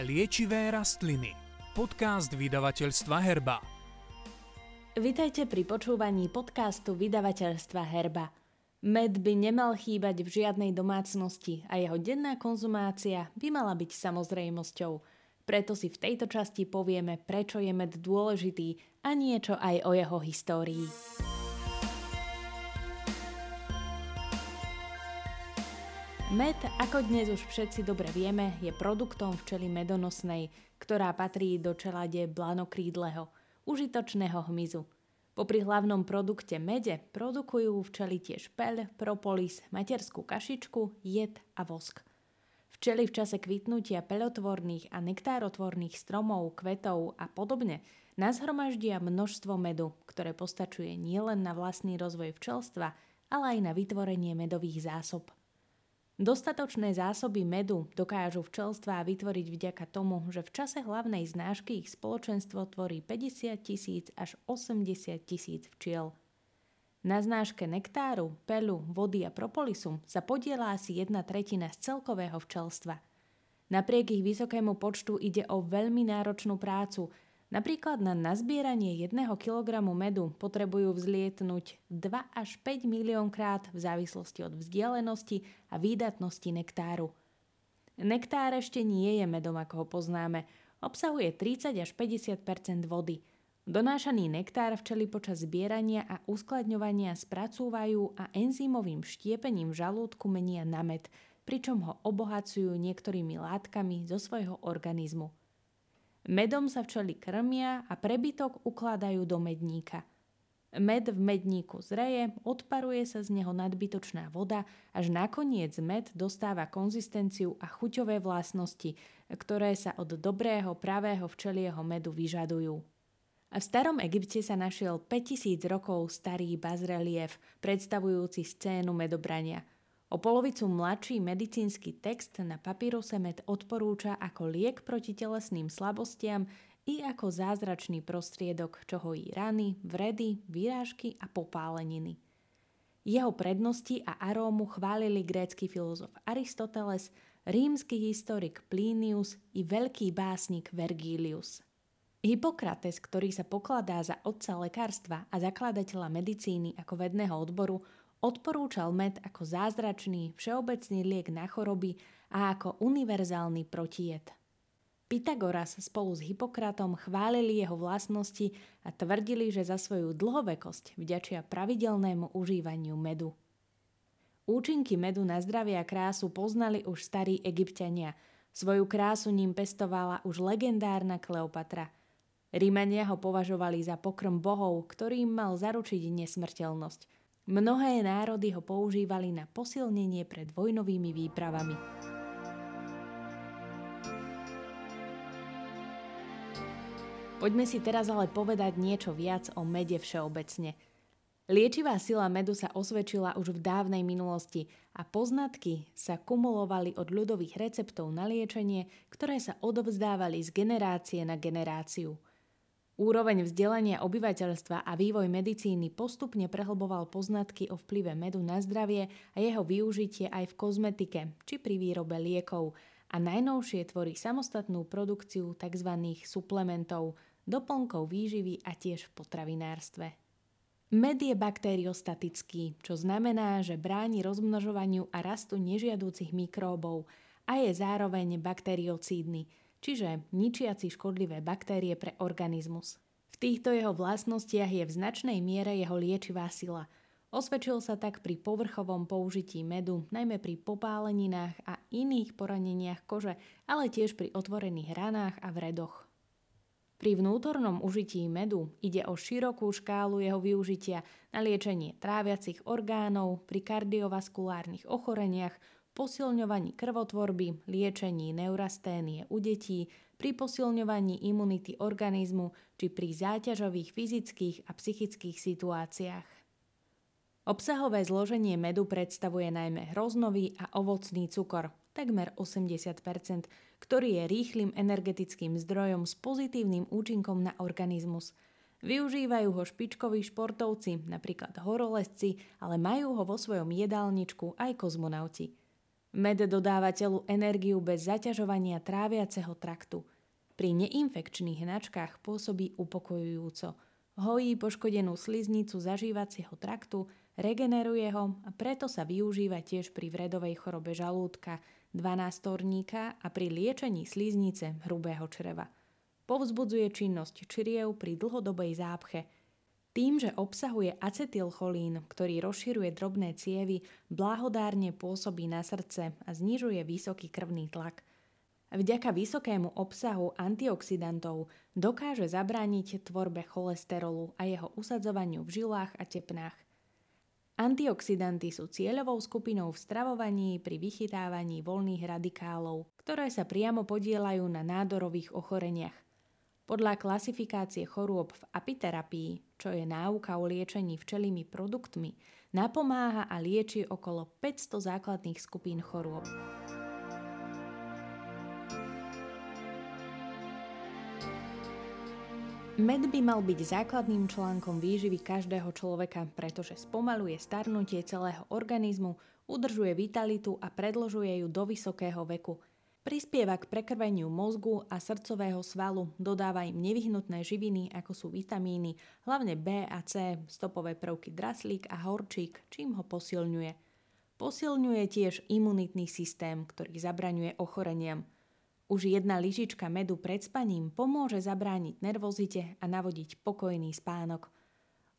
Liečivé rastliny. Podcast vydavateľstva Herba. Vitajte pri počúvaní podcastu vydavateľstva Herba. Med by nemal chýbať v žiadnej domácnosti a jeho denná konzumácia by mala byť samozrejmosťou. Preto si v tejto časti povieme, prečo je med dôležitý a niečo aj o jeho histórii. Med, ako dnes už všetci dobre vieme, je produktom včely medonosnej, ktorá patrí do čelade blanokrídleho, užitočného hmyzu. Popri hlavnom produkte mede produkujú včely tiež peľ, propolis, materskú kašičku, jed a vosk. Včely v čase kvitnutia peľotvorných a nektárotvorných stromov, kvetov a podobne nazhromaždia množstvo medu, ktoré postačuje nielen na vlastný rozvoj včelstva, ale aj na vytvorenie medových zásob. Dostatočné zásoby medu dokážu včelstvá vytvoriť vďaka tomu, že v čase hlavnej znášky ich spoločenstvo tvorí 50 tisíc až 80 tisíc včiel. Na znáške nektáru, pelu, vody a propolisu sa podiela asi jedna tretina z celkového včelstva. Napriek ich vysokému počtu ide o veľmi náročnú prácu – Napríklad na nazbieranie 1 kg medu potrebujú vzlietnúť 2 až 5 milión krát v závislosti od vzdialenosti a výdatnosti nektáru. Nektár ešte nie je medom, ako ho poznáme. Obsahuje 30 až 50% vody. Donášaný nektár včely počas zbierania a uskladňovania spracúvajú a enzýmovým štiepením v žalúdku menia na med, pričom ho obohacujú niektorými látkami zo svojho organizmu. Medom sa včely krmia a prebytok ukladajú do medníka. Med v medníku zreje, odparuje sa z neho nadbytočná voda, až nakoniec med dostáva konzistenciu a chuťové vlastnosti, ktoré sa od dobrého pravého včelieho medu vyžadujú. A v starom Egypte sa našiel 5000 rokov starý bazrelief, predstavujúci scénu medobrania – O polovicu mladší medicínsky text na papíruse med odporúča ako liek proti telesným slabostiam i ako zázračný prostriedok, čo hojí rany, vredy, výrážky a popáleniny. Jeho prednosti a arómu chválili grécky filozof Aristoteles, rímsky historik Plinius i veľký básnik Vergilius. Hippokrates, ktorý sa pokladá za otca lekárstva a zakladateľa medicíny ako vedného odboru, Odporúčal med ako zázračný, všeobecný liek na choroby a ako univerzálny protijed. Pythagoras spolu s Hippokratom chválili jeho vlastnosti a tvrdili, že za svoju dlhovekosť vďačia pravidelnému užívaniu medu. Účinky medu na zdravie a krásu poznali už starí egyptiania. Svoju krásu ním pestovala už legendárna Kleopatra. Rímania ho považovali za pokrm bohov, ktorým mal zaručiť nesmrteľnosť – Mnohé národy ho používali na posilnenie pred vojnovými výpravami. Poďme si teraz ale povedať niečo viac o mede všeobecne. Liečivá sila medu sa osvedčila už v dávnej minulosti a poznatky sa kumulovali od ľudových receptov na liečenie, ktoré sa odovzdávali z generácie na generáciu – Úroveň vzdelania obyvateľstva a vývoj medicíny postupne prehlboval poznatky o vplyve medu na zdravie a jeho využitie aj v kozmetike či pri výrobe liekov a najnovšie tvorí samostatnú produkciu tzv. suplementov, doplnkov výživy a tiež v potravinárstve. Med je bakteriostatický, čo znamená, že bráni rozmnožovaniu a rastu nežiadúcich mikróbov a je zároveň bakteriocídny – čiže ničiaci škodlivé baktérie pre organizmus. V týchto jeho vlastnostiach je v značnej miere jeho liečivá sila. Osvedčil sa tak pri povrchovom použití medu, najmä pri popáleninách a iných poraneniach kože, ale tiež pri otvorených ranách a vredoch. Pri vnútornom užití medu ide o širokú škálu jeho využitia na liečenie tráviacich orgánov, pri kardiovaskulárnych ochoreniach, posilňovaní krvotvorby, liečení neurasténie u detí, pri posilňovaní imunity organizmu či pri záťažových fyzických a psychických situáciách. Obsahové zloženie medu predstavuje najmä hroznový a ovocný cukor, takmer 80% ktorý je rýchlym energetickým zdrojom s pozitívnym účinkom na organizmus. Využívajú ho špičkoví športovci, napríklad horolezci, ale majú ho vo svojom jedálničku aj kozmonauti – Med dodáva telu energiu bez zaťažovania tráviaceho traktu. Pri neinfekčných hnačkách pôsobí upokojujúco. Hojí poškodenú sliznicu zažívacieho traktu, regeneruje ho a preto sa využíva tiež pri vredovej chorobe žalúdka, 12 a pri liečení sliznice hrubého čreva. Povzbudzuje činnosť čriev pri dlhodobej zápche – tým, že obsahuje acetylcholín, ktorý rozširuje drobné cievy, blahodárne pôsobí na srdce a znižuje vysoký krvný tlak. Vďaka vysokému obsahu antioxidantov dokáže zabrániť tvorbe cholesterolu a jeho usadzovaniu v žilách a tepnách. Antioxidanty sú cieľovou skupinou v stravovaní pri vychytávaní voľných radikálov, ktoré sa priamo podielajú na nádorových ochoreniach – podľa klasifikácie chorôb v apiterapii, čo je náuka o liečení včelými produktmi, napomáha a lieči okolo 500 základných skupín chorôb. Med by mal byť základným článkom výživy každého človeka, pretože spomaluje starnutie celého organizmu, udržuje vitalitu a predlžuje ju do vysokého veku – Prispieva k prekrveniu mozgu a srdcového svalu, dodáva im nevyhnutné živiny, ako sú vitamíny, hlavne B a C, stopové prvky draslík a horčík, čím ho posilňuje. Posilňuje tiež imunitný systém, ktorý zabraňuje ochoreniam. Už jedna lyžička medu pred spaním pomôže zabrániť nervozite a navodiť pokojný spánok.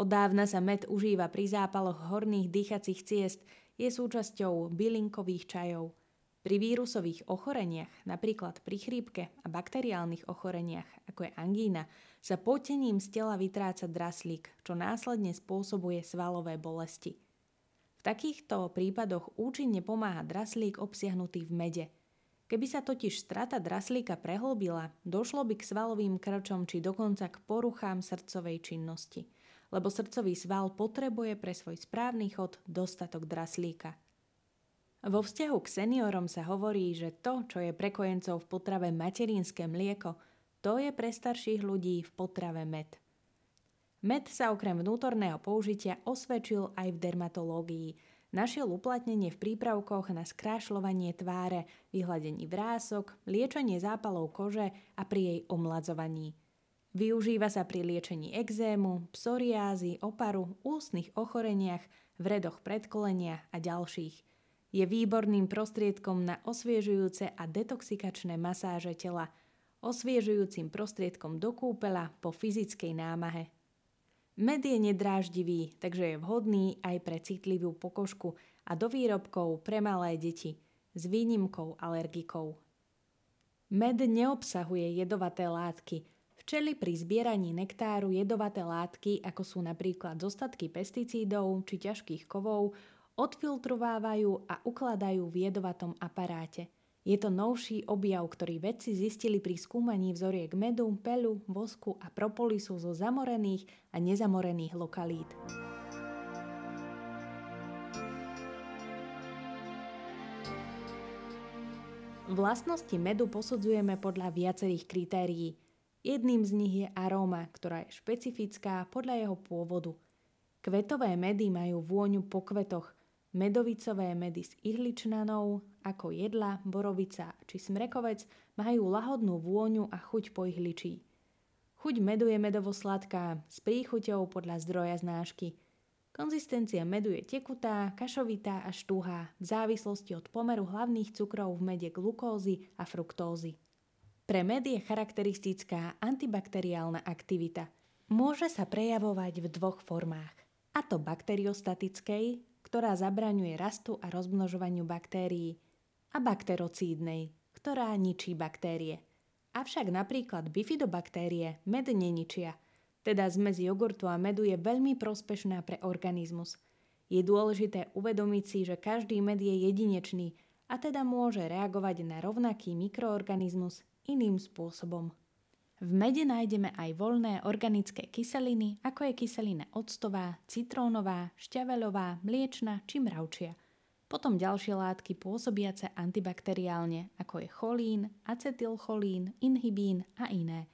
Od dávna sa med užíva pri zápaloch horných dýchacích ciest, je súčasťou bylinkových čajov – pri vírusových ochoreniach, napríklad pri chrípke a bakteriálnych ochoreniach, ako je angína, sa potením z tela vytráca draslík, čo následne spôsobuje svalové bolesti. V takýchto prípadoch účinne pomáha draslík obsiahnutý v mede. Keby sa totiž strata draslíka prehlbila, došlo by k svalovým krčom či dokonca k poruchám srdcovej činnosti, lebo srdcový sval potrebuje pre svoj správny chod dostatok draslíka – vo vzťahu k seniorom sa hovorí, že to, čo je pre kojencov v potrave materinské mlieko, to je pre starších ľudí v potrave med. Med sa okrem vnútorného použitia osvedčil aj v dermatológii. Našiel uplatnenie v prípravkoch na skrášľovanie tváre, vyhľadení vrások, liečenie zápalov kože a pri jej omladzovaní. Využíva sa pri liečení exému, psoriázy, oparu, ústnych ochoreniach, vredoch predkolenia a ďalších – je výborným prostriedkom na osviežujúce a detoxikačné masáže tela, osviežujúcim prostriedkom do kúpela po fyzickej námahe. Med je nedráždivý, takže je vhodný aj pre citlivú pokožku a do výrobkov pre malé deti, s výnimkou alergikov. Med neobsahuje jedovaté látky. Včely pri zbieraní nektáru jedovaté látky, ako sú napríklad zostatky pesticídov či ťažkých kovov, odfiltrovávajú a ukladajú v jedovatom aparáte. Je to novší objav, ktorý vedci zistili pri skúmaní vzoriek medu, pelu, vosku a propolisu zo zamorených a nezamorených lokalít. Vlastnosti medu posudzujeme podľa viacerých kritérií. Jedným z nich je aróma, ktorá je špecifická podľa jeho pôvodu. Kvetové medy majú vôňu po kvetoch, Medovicové medy s ihličnanou, ako jedla, borovica či smrekovec, majú lahodnú vôňu a chuť po ihličí. Chuť medu je medovo-sladká, s príchuťou podľa zdroja znášky. Konzistencia medu je tekutá, kašovitá a štúhá, v závislosti od pomeru hlavných cukrov v mede glukózy a fruktózy. Pre med je charakteristická antibakteriálna aktivita. Môže sa prejavovať v dvoch formách. A to bakteriostatickej, ktorá zabraňuje rastu a rozmnožovaniu baktérií, a bakterocídnej, ktorá ničí baktérie. Avšak napríklad bifidobaktérie med neničia, teda zmes jogurtu a medu je veľmi prospešná pre organizmus. Je dôležité uvedomiť si, že každý med je jedinečný a teda môže reagovať na rovnaký mikroorganizmus iným spôsobom. V mede nájdeme aj voľné organické kyseliny, ako je kyselina octová, citrónová, šťaveľová, mliečna či mravčia. Potom ďalšie látky pôsobiace antibakteriálne, ako je cholín, acetylcholín, inhibín a iné.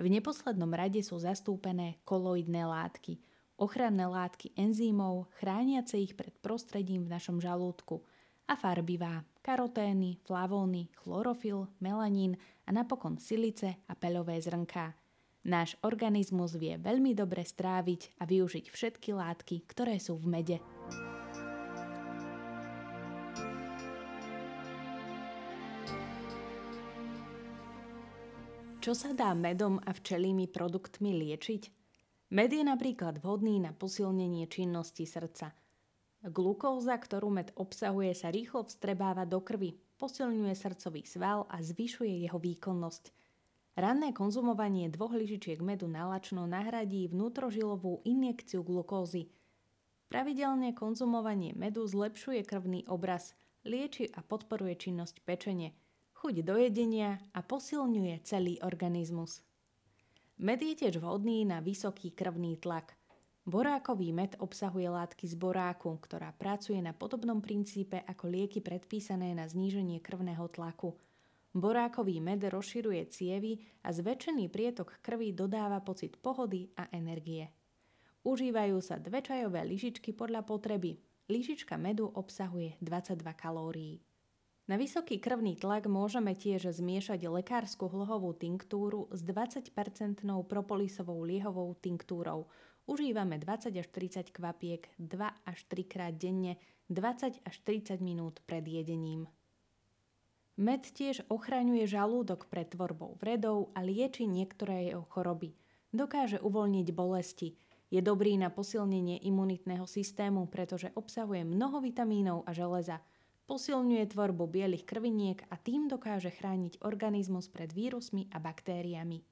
V neposlednom rade sú zastúpené koloidné látky, ochranné látky enzýmov, chrániace ich pred prostredím v našom žalúdku a farbivá, karotény, flavóny, chlorofil, melanín a napokon silice a peľové zrnká. Náš organizmus vie veľmi dobre stráviť a využiť všetky látky, ktoré sú v mede. Čo sa dá medom a včelými produktmi liečiť? Med je napríklad vhodný na posilnenie činnosti srdca. Glukóza, ktorú med obsahuje, sa rýchlo vstrebáva do krvi, posilňuje srdcový sval a zvyšuje jeho výkonnosť. Ranné konzumovanie dvoch lyžičiek medu nalačno nahradí vnútrožilovú injekciu glukózy. Pravidelné konzumovanie medu zlepšuje krvný obraz, lieči a podporuje činnosť pečenie – chuť do jedenia a posilňuje celý organizmus. Med je tiež vhodný na vysoký krvný tlak. Borákový med obsahuje látky z boráku, ktorá pracuje na podobnom princípe ako lieky predpísané na zníženie krvného tlaku. Borákový med rozširuje cievy a zväčšený prietok krvi dodáva pocit pohody a energie. Užívajú sa dve čajové lyžičky podľa potreby. Lyžička medu obsahuje 22 kalórií. Na vysoký krvný tlak môžeme tiež zmiešať lekárskú hlohovú tinktúru s 20-percentnou propolisovou liehovou tinktúrou. Užívame 20 až 30 kvapiek 2 až 3 krát denne 20 až 30 minút pred jedením. Med tiež ochraňuje žalúdok pred tvorbou vredov a lieči niektoré jeho choroby. Dokáže uvoľniť bolesti. Je dobrý na posilnenie imunitného systému, pretože obsahuje mnoho vitamínov a železa – Posilňuje tvorbu bielých krviniek a tým dokáže chrániť organizmus pred vírusmi a baktériami.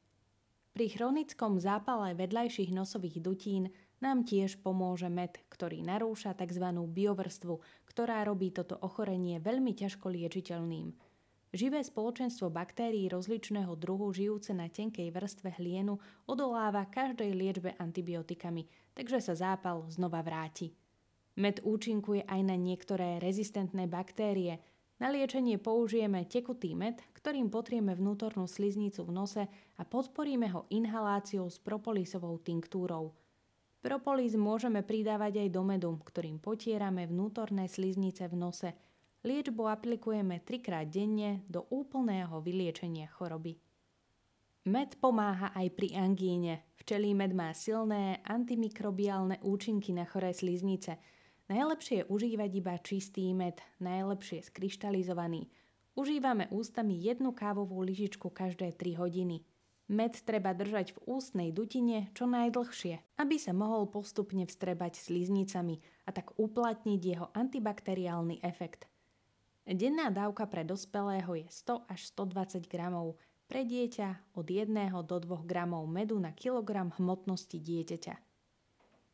Pri chronickom zápale vedľajších nosových dutín nám tiež pomôže med, ktorý narúša tzv. biovrstvu, ktorá robí toto ochorenie veľmi ťažko liečiteľným. Živé spoločenstvo baktérií rozličného druhu žijúce na tenkej vrstve hlienu odoláva každej liečbe antibiotikami, takže sa zápal znova vráti. Med účinkuje aj na niektoré rezistentné baktérie. Na liečenie použijeme tekutý med, ktorým potrieme vnútornú sliznicu v nose a podporíme ho inhaláciou s propolisovou tinktúrou. Propolis môžeme pridávať aj do medu, ktorým potierame vnútorné sliznice v nose. Liečbu aplikujeme trikrát denne do úplného vyliečenia choroby. Med pomáha aj pri angíne. Včelí med má silné antimikrobiálne účinky na choré sliznice – Najlepšie je užívať iba čistý med, najlepšie skryštalizovaný. Užívame ústami jednu kávovú lyžičku každé 3 hodiny. Med treba držať v ústnej dutine čo najdlhšie, aby sa mohol postupne vstrebať sliznicami a tak uplatniť jeho antibakteriálny efekt. Denná dávka pre dospelého je 100 až 120 gramov, pre dieťa od 1 do 2 gramov medu na kilogram hmotnosti dieťaťa.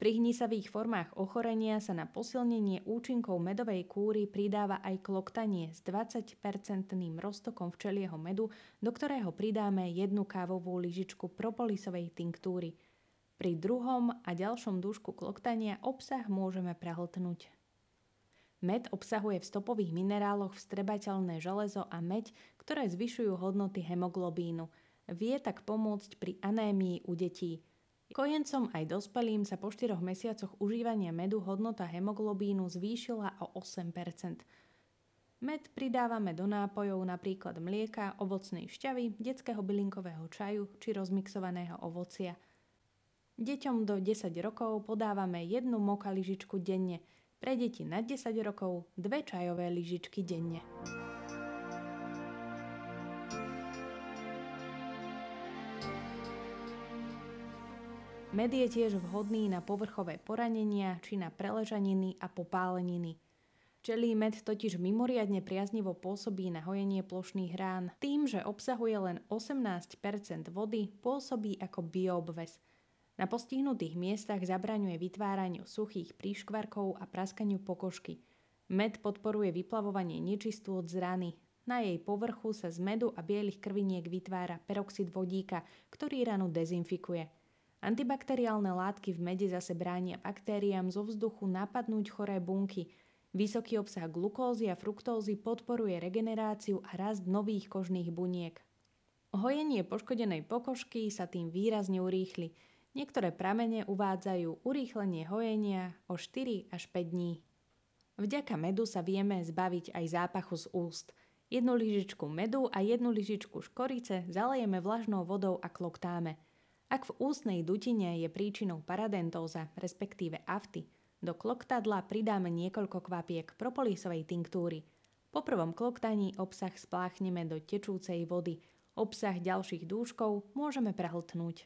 Pri hnisavých formách ochorenia sa na posilnenie účinkov medovej kúry pridáva aj kloktanie s 20-percentným roztokom včelieho medu, do ktorého pridáme jednu kávovú lyžičku propolisovej tinktúry. Pri druhom a ďalšom dúšku kloktania obsah môžeme prehltnúť. Med obsahuje v stopových mineráloch vstrebateľné železo a meď, ktoré zvyšujú hodnoty hemoglobínu. Vie tak pomôcť pri anémii u detí – Kojencom aj dospelým sa po 4 mesiacoch užívania medu hodnota hemoglobínu zvýšila o 8% Med pridávame do nápojov napríklad mlieka, ovocnej šťavy, detského bylinkového čaju či rozmixovaného ovocia. Deťom do 10 rokov podávame jednu moka lyžičku denne, pre deti nad 10 rokov dve čajové lyžičky denne. Med je tiež vhodný na povrchové poranenia či na preležaniny a popáleniny. Čelý med totiž mimoriadne priaznivo pôsobí na hojenie plošných rán. Tým, že obsahuje len 18% vody, pôsobí ako bioobves. Na postihnutých miestach zabraňuje vytváraniu suchých príškvarkov a praskaniu pokožky. Med podporuje vyplavovanie nečistôt z rany. Na jej povrchu sa z medu a bielých krviniek vytvára peroxid vodíka, ktorý ranu dezinfikuje – Antibakteriálne látky v mede zase bránia baktériám zo vzduchu napadnúť choré bunky. Vysoký obsah glukózy a fruktózy podporuje regeneráciu a rast nových kožných buniek. Hojenie poškodenej pokožky sa tým výrazne urýchli. Niektoré pramene uvádzajú urýchlenie hojenia o 4 až 5 dní. Vďaka medu sa vieme zbaviť aj zápachu z úst. Jednu lyžičku medu a jednu lyžičku škorice zalejeme vlažnou vodou a kloktáme. Ak v ústnej dutine je príčinou paradentóza, respektíve afty, do kloktadla pridáme niekoľko kvapiek propolisovej tinktúry. Po prvom kloktaní obsah spláchneme do tečúcej vody. Obsah ďalších dúškov môžeme prehltnúť.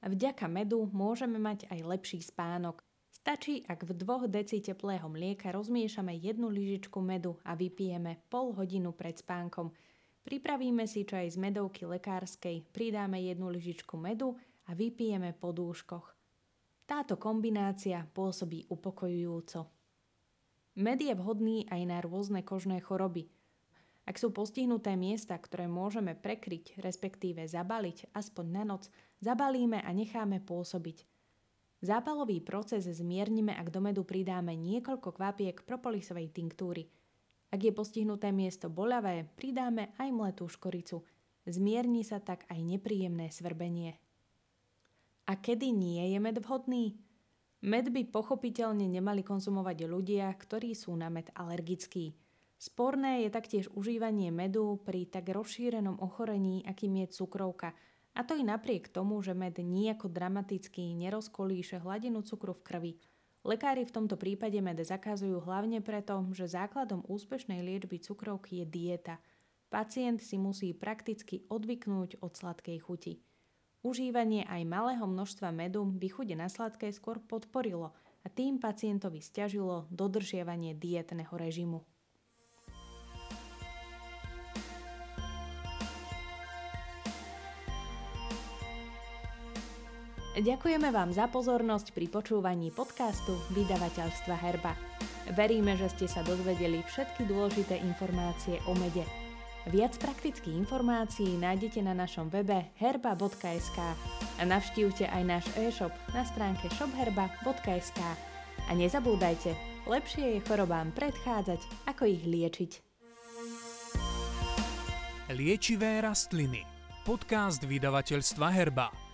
Vďaka medu môžeme mať aj lepší spánok. Stačí, ak v 2 deci teplého mlieka rozmiešame jednu lyžičku medu a vypijeme pol hodinu pred spánkom. Pripravíme si čaj z medovky lekárskej, pridáme jednu lyžičku medu a vypijeme po dúškoch. Táto kombinácia pôsobí upokojujúco. Med je vhodný aj na rôzne kožné choroby. Ak sú postihnuté miesta, ktoré môžeme prekryť, respektíve zabaliť aspoň na noc, zabalíme a necháme pôsobiť – Zápalový proces zmiernime, ak do medu pridáme niekoľko kvapiek propolisovej tinktúry. Ak je postihnuté miesto boľavé, pridáme aj mletú škoricu. Zmierni sa tak aj nepríjemné svrbenie. A kedy nie je med vhodný? Med by pochopiteľne nemali konzumovať ľudia, ktorí sú na med alergickí. Sporné je taktiež užívanie medu pri tak rozšírenom ochorení, akým je cukrovka – a to i napriek tomu, že med nejako dramaticky nerozkolíše hladinu cukru v krvi. Lekári v tomto prípade med zakazujú hlavne preto, že základom úspešnej liečby cukrovky je dieta. Pacient si musí prakticky odvyknúť od sladkej chuti. Užívanie aj malého množstva medu by chude na sladké skôr podporilo a tým pacientovi stiažilo dodržiavanie dietného režimu. Ďakujeme vám za pozornosť pri počúvaní podcastu vydavateľstva Herba. Veríme, že ste sa dozvedeli všetky dôležité informácie o mede. Viac praktických informácií nájdete na našom webe herba.sk a navštívte aj náš e-shop na stránke shopherba.sk. A nezabúdajte, lepšie je chorobám predchádzať, ako ich liečiť. Liečivé rastliny. Podcast vydavateľstva Herba.